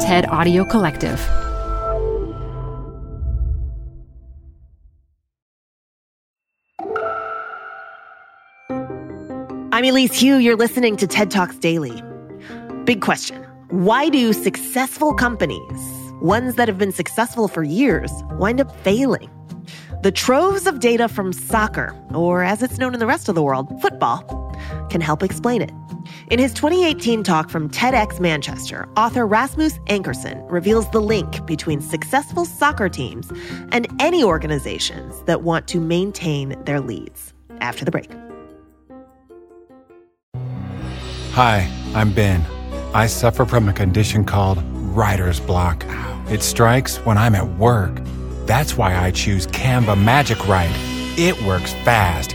TED Audio Collective. I'm Elise Hu. You're listening to TED Talks Daily. Big question Why do successful companies, ones that have been successful for years, wind up failing? The troves of data from soccer, or as it's known in the rest of the world, football, can help explain it. In his 2018 talk from TEDx Manchester, author Rasmus Ankersen reveals the link between successful soccer teams and any organizations that want to maintain their leads. After the break. Hi, I'm Ben. I suffer from a condition called writer's block. It strikes when I'm at work. That's why I choose Canva Magic Write. It works fast,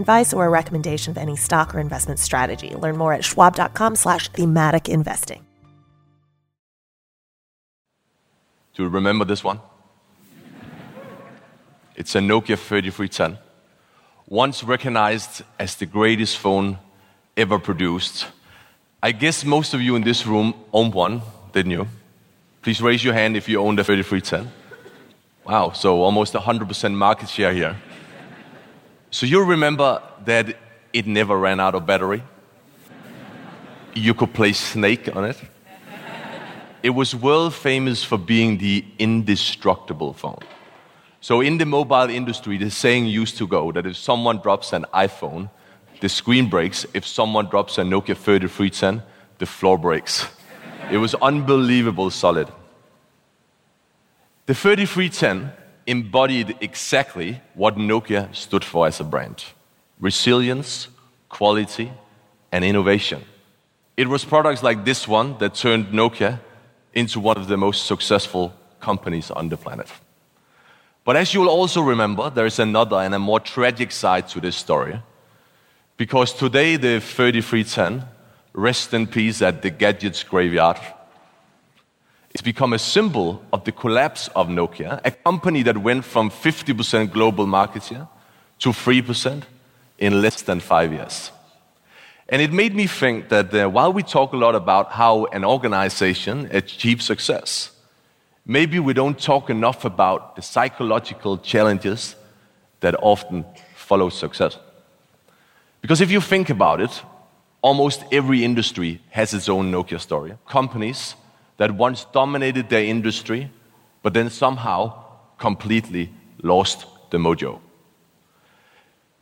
advice or a recommendation of any stock or investment strategy. Learn more at schwab.com slash thematic investing. Do you remember this one? It's a Nokia 3310, once recognized as the greatest phone ever produced. I guess most of you in this room owned one, didn't you? Please raise your hand if you owned a 3310. Wow, so almost 100% market share here. So you remember that it never ran out of battery? You could play Snake on it. It was world famous for being the indestructible phone. So in the mobile industry, the saying used to go that if someone drops an iPhone, the screen breaks. If someone drops a Nokia 3310, the floor breaks. It was unbelievable solid. The 3310 embodied exactly what Nokia stood for as a brand resilience, quality, and innovation. It was products like this one that turned Nokia into one of the most successful companies on the planet. But as you'll also remember, there is another and a more tragic side to this story. Because today, the 3310 rests in peace at the gadgets graveyard. It's become a symbol of the collapse of Nokia, a company that went from 50% global market share to 3% in less than five years. And it made me think that uh, while we talk a lot about how an organization achieves success, maybe we don't talk enough about the psychological challenges that often follow success. Because if you think about it, almost every industry has its own Nokia story. Companies that once dominated their industry, but then somehow completely lost the mojo.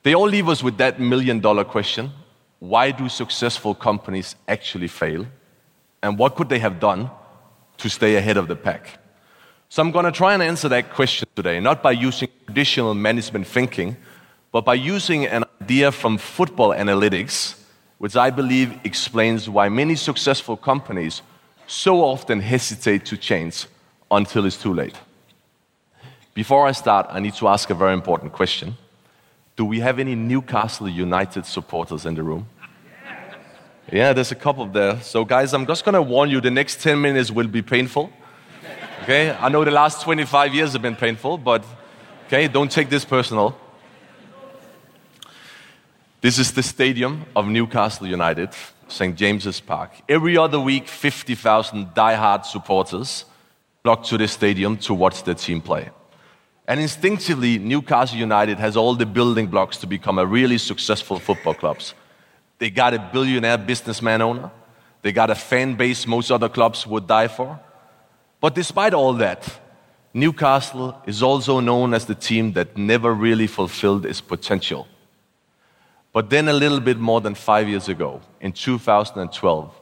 They all leave us with that million dollar question why do successful companies actually fail? And what could they have done to stay ahead of the pack? So I'm going to try and answer that question today, not by using traditional management thinking, but by using an idea from football analytics, which I believe explains why many successful companies so often hesitate to change until it's too late. Before I start, I need to ask a very important question. Do we have any Newcastle United supporters in the room? Yeah, there's a couple there. So, guys, I'm just going to warn you the next 10 minutes will be painful. Okay? I know the last 25 years have been painful, but okay, don't take this personal. This is the stadium of Newcastle United, St. James's Park. Every other week, 50,000 die-hard supporters flock to the stadium to watch their team play. And instinctively, Newcastle United has all the building blocks to become a really successful football club. They got a billionaire businessman owner. They got a fan base most other clubs would die for. But despite all that, Newcastle is also known as the team that never really fulfilled its potential. But then, a little bit more than five years ago, in 2012,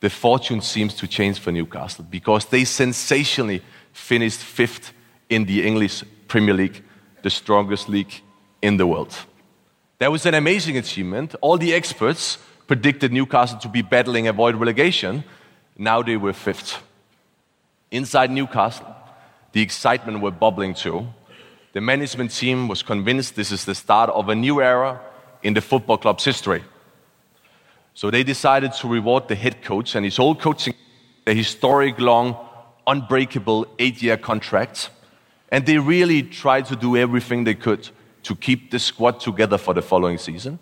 the fortune seems to change for Newcastle because they sensationally finished fifth in the English Premier League, the strongest league in the world. That was an amazing achievement. All the experts predicted Newcastle to be battling avoid relegation. Now they were fifth. Inside Newcastle, the excitement were bubbling too. The management team was convinced this is the start of a new era in the football club's history. So they decided to reward the head coach and his whole coaching, a historic long, unbreakable eight year contract. And they really tried to do everything they could to keep the squad together for the following season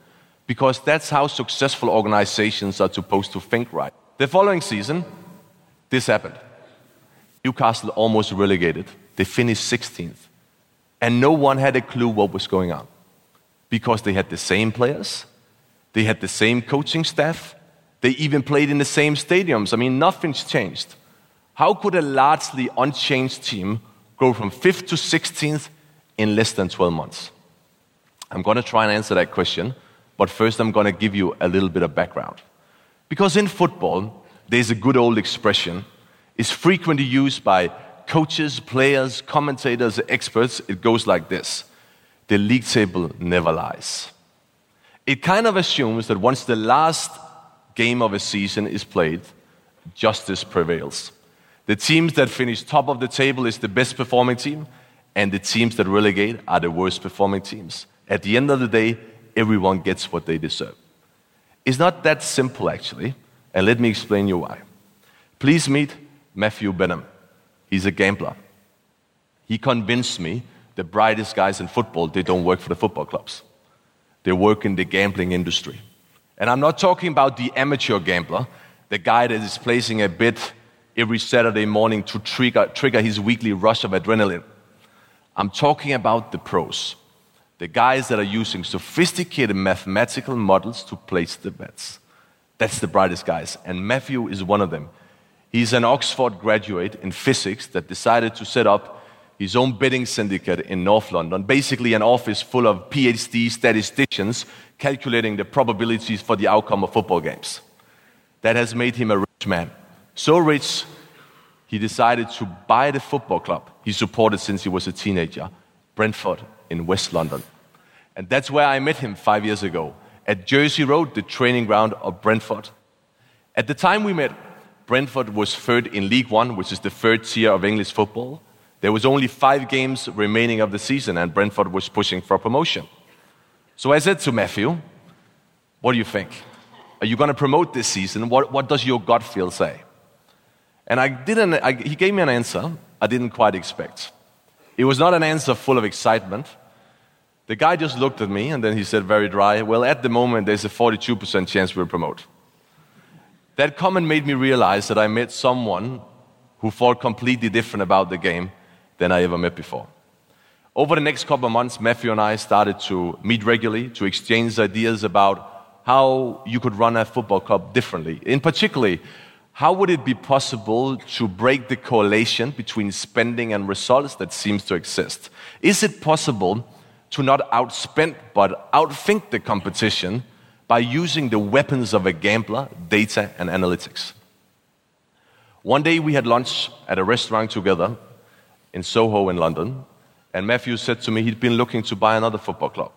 because that's how successful organizations are supposed to think right. The following season, this happened. Newcastle almost relegated. They finished 16th. And no one had a clue what was going on because they had the same players, they had the same coaching staff, they even played in the same stadiums. I mean, nothing's changed. How could a largely unchanged team go from 5th to 16th in less than 12 months? I'm going to try and answer that question, but first I'm going to give you a little bit of background. Because in football, there's a good old expression, it's frequently used by coaches, players, commentators, experts. It goes like this The league table never lies. It kind of assumes that once the last game of a season is played, justice prevails. The teams that finish top of the table is the best performing team, and the teams that relegate are the worst performing teams. At the end of the day, everyone gets what they deserve. It's not that simple, actually, and let me explain you why. Please meet Matthew Benham. He's a gambler. He convinced me the brightest guys in football, they don't work for the football clubs. They work in the gambling industry. And I'm not talking about the amateur gambler, the guy that is placing a bet every Saturday morning to trigger, trigger his weekly rush of adrenaline. I'm talking about the pros, the guys that are using sophisticated mathematical models to place the bets. That's the brightest guys. And Matthew is one of them. He's an Oxford graduate in physics that decided to set up his own betting syndicate in North London, basically an office full of PhD statisticians calculating the probabilities for the outcome of football games. That has made him a rich man. So rich, he decided to buy the football club he supported since he was a teenager, Brentford in West London. And that's where I met him five years ago, at Jersey Road, the training ground of Brentford. At the time we met, Brentford was third in League One, which is the third tier of English football. There was only five games remaining of the season, and Brentford was pushing for promotion. So I said to Matthew, What do you think? Are you going to promote this season? What, what does your gut feel say? And I didn't, I, he gave me an answer I didn't quite expect. It was not an answer full of excitement. The guy just looked at me and then he said, very dry, Well, at the moment, there's a 42% chance we'll promote. That comment made me realize that I met someone who thought completely different about the game than I ever met before. Over the next couple of months, Matthew and I started to meet regularly to exchange ideas about how you could run a football club differently. In particular, how would it be possible to break the correlation between spending and results that seems to exist? Is it possible to not outspend but outthink the competition by using the weapons of a gambler, data and analytics. One day we had lunch at a restaurant together in Soho in London, and Matthew said to me he'd been looking to buy another football club.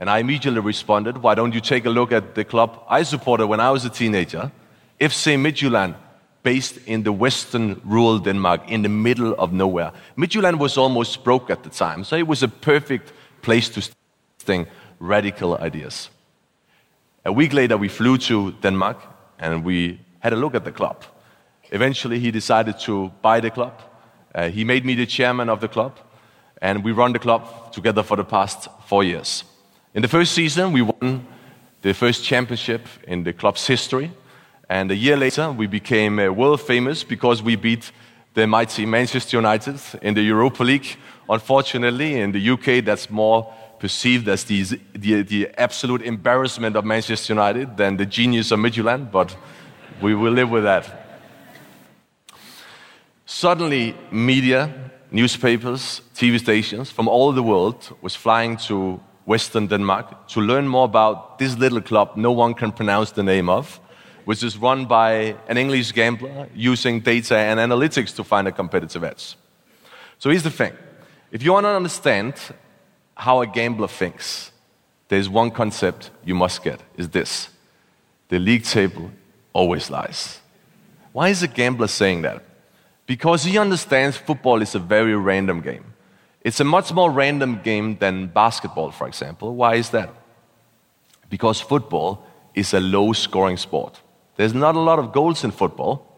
And I immediately responded, Why don't you take a look at the club I supported when I was a teenager, FC Midtjylland, based in the western rural Denmark, in the middle of nowhere. Midtjylland was almost broke at the time, so it was a perfect place to think radical ideas. A week later, we flew to Denmark and we had a look at the club. Eventually, he decided to buy the club. Uh, he made me the chairman of the club, and we run the club together for the past four years. In the first season, we won the first championship in the club's history, and a year later, we became uh, world famous because we beat the mighty Manchester United in the Europa League. Unfortunately, in the UK, that's more perceived as the, the, the absolute embarrassment of Manchester United than the genius of Midtjylland, but we will live with that. Suddenly, media, newspapers, TV stations from all the world was flying to Western Denmark to learn more about this little club no one can pronounce the name of, which is run by an English gambler using data and analytics to find a competitive edge. So here's the thing if you want to understand how a gambler thinks, there's one concept you must get is this the league table always lies. Why is a gambler saying that? Because he understands football is a very random game. It's a much more random game than basketball, for example. Why is that? Because football is a low scoring sport. There's not a lot of goals in football.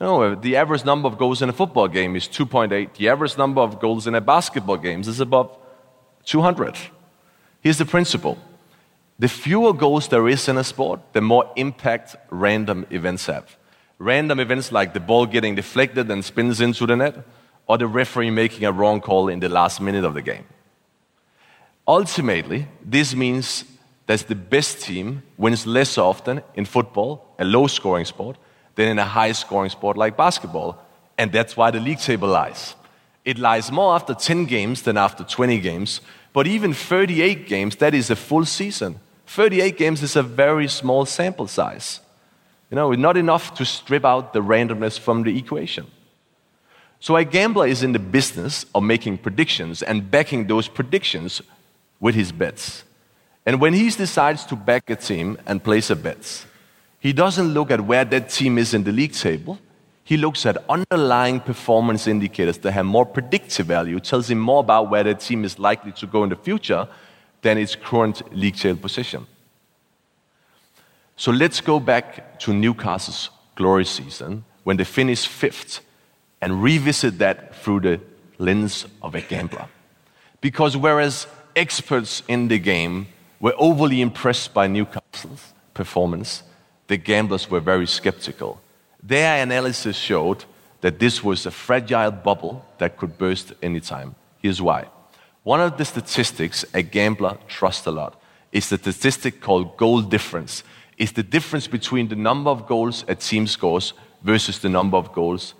No, uh, the average number of goals in a football game is 2.8. The average number of goals in a basketball game is above 200. Here's the principle the fewer goals there is in a sport, the more impact random events have. Random events like the ball getting deflected and spins into the net, or the referee making a wrong call in the last minute of the game. Ultimately, this means that the best team wins less often in football, a low scoring sport, than in a high scoring sport like basketball. And that's why the league table lies. It lies more after 10 games than after 20 games, but even 38 games, that is a full season. 38 games is a very small sample size. You know, it's not enough to strip out the randomness from the equation. So a gambler is in the business of making predictions and backing those predictions with his bets. And when he decides to back a team and place a bet, he doesn't look at where that team is in the league table. He looks at underlying performance indicators that have more predictive value, tells him more about where that team is likely to go in the future than its current league table position. So let's go back to Newcastle's glory season when they finished fifth and revisit that through the lens of a gambler. Because whereas experts in the game were overly impressed by Newcastle's performance, the gamblers were very skeptical. Their analysis showed that this was a fragile bubble that could burst anytime. Here's why. One of the statistics a gambler trusts a lot is the statistic called goal difference. It's the difference between the number of goals a team scores versus the number of goals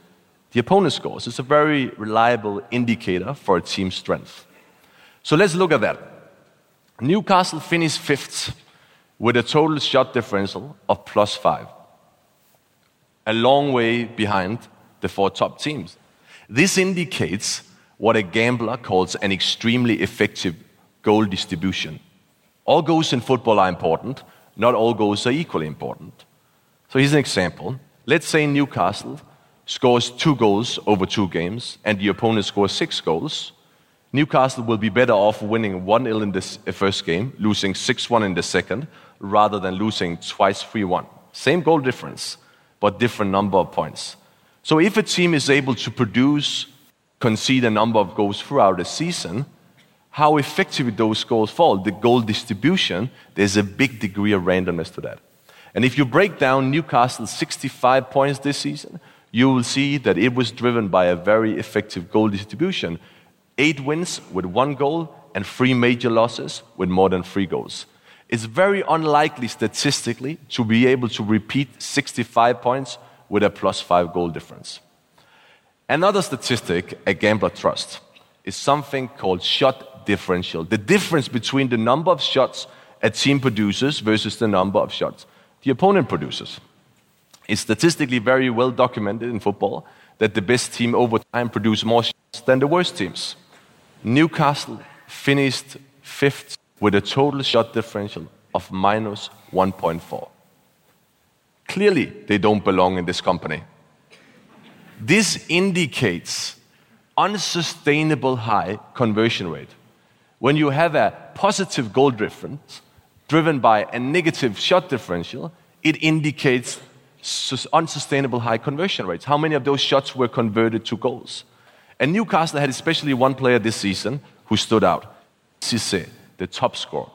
the opponent scores. It's a very reliable indicator for a team's strength. So let's look at that. Newcastle finished fifth with a total shot differential of plus five, a long way behind the four top teams. This indicates what a gambler calls an extremely effective goal distribution. All goals in football are important, not all goals are equally important. So here's an example. Let's say Newcastle scores two goals over two games and the opponent scores six goals. Newcastle will be better off winning 1 0 in the uh, first game, losing 6 1 in the second, rather than losing twice 3 1. Same goal difference, but different number of points. So if a team is able to produce, concede a number of goals throughout a season, how effective those goals fall, the goal distribution, there's a big degree of randomness to that. And if you break down Newcastle's 65 points this season, you will see that it was driven by a very effective goal distribution. Eight wins with one goal and three major losses with more than three goals. It's very unlikely statistically to be able to repeat 65 points with a plus five goal difference. Another statistic a gambler trusts is something called shot differential. The difference between the number of shots a team produces versus the number of shots the opponent produces. It's statistically very well documented in football that the best team over time produce more shots than the worst teams. Newcastle finished fifth with a total shot differential of minus 1.4. Clearly, they don't belong in this company. This indicates unsustainable high conversion rate. When you have a positive goal difference driven by a negative shot differential, it indicates unsustainable high conversion rates. How many of those shots were converted to goals? And Newcastle had especially one player this season who stood out Cisse, the top scorer,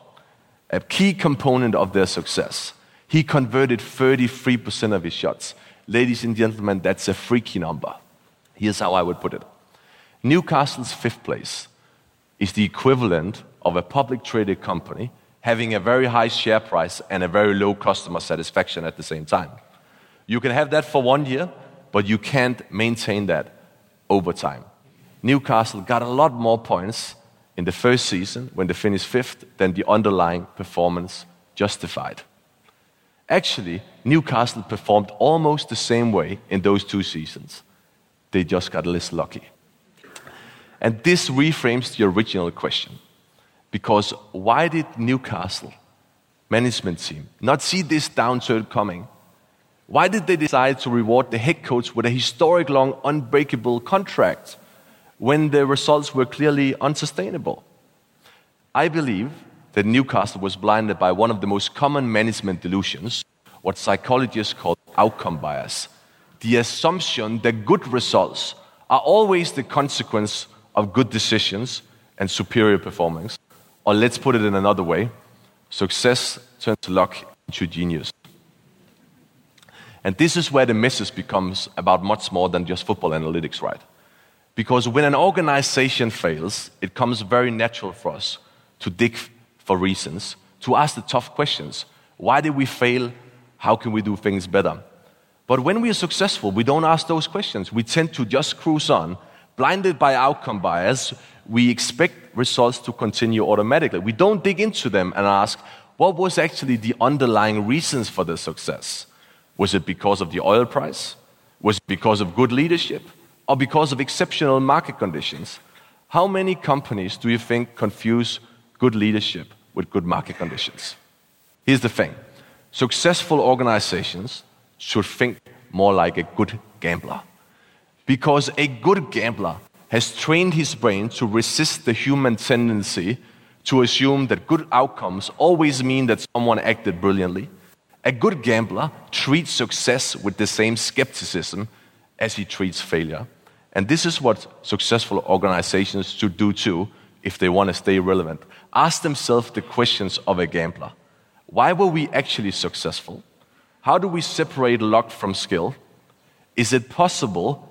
a key component of their success. He converted 33% of his shots. Ladies and gentlemen, that's a freaky number. Here's how I would put it Newcastle's fifth place is the equivalent of a public traded company having a very high share price and a very low customer satisfaction at the same time. You can have that for one year, but you can't maintain that over time. Newcastle got a lot more points in the first season, when they finished fifth, then the underlying performance justified. Actually, Newcastle performed almost the same way in those two seasons. They just got less lucky. And this reframes the original question. Because why did Newcastle management team not see this downturn coming? Why did they decide to reward the head coach with a historic long, unbreakable contract when the results were clearly unsustainable? I believe that Newcastle was blinded by one of the most common management delusions, what psychologists call outcome bias. The assumption that good results are always the consequence of good decisions and superior performance. Or let's put it in another way success turns luck into genius. And this is where the message becomes about much more than just football analytics, right? Because when an organization fails, it comes very natural for us to dig for reasons, to ask the tough questions. Why did we fail? How can we do things better? But when we are successful, we don't ask those questions. We tend to just cruise on, blinded by outcome bias. We expect results to continue automatically. We don't dig into them and ask, what was actually the underlying reasons for the success? Was it because of the oil price? Was it because of good leadership? Or because of exceptional market conditions? How many companies do you think confuse good leadership with good market conditions? Here's the thing successful organizations should think more like a good gambler. Because a good gambler has trained his brain to resist the human tendency to assume that good outcomes always mean that someone acted brilliantly a good gambler treats success with the same skepticism as he treats failure. And this is what successful organizations should do too if they want to stay relevant. Ask themselves the questions of a gambler Why were we actually successful? How do we separate luck from skill? Is it possible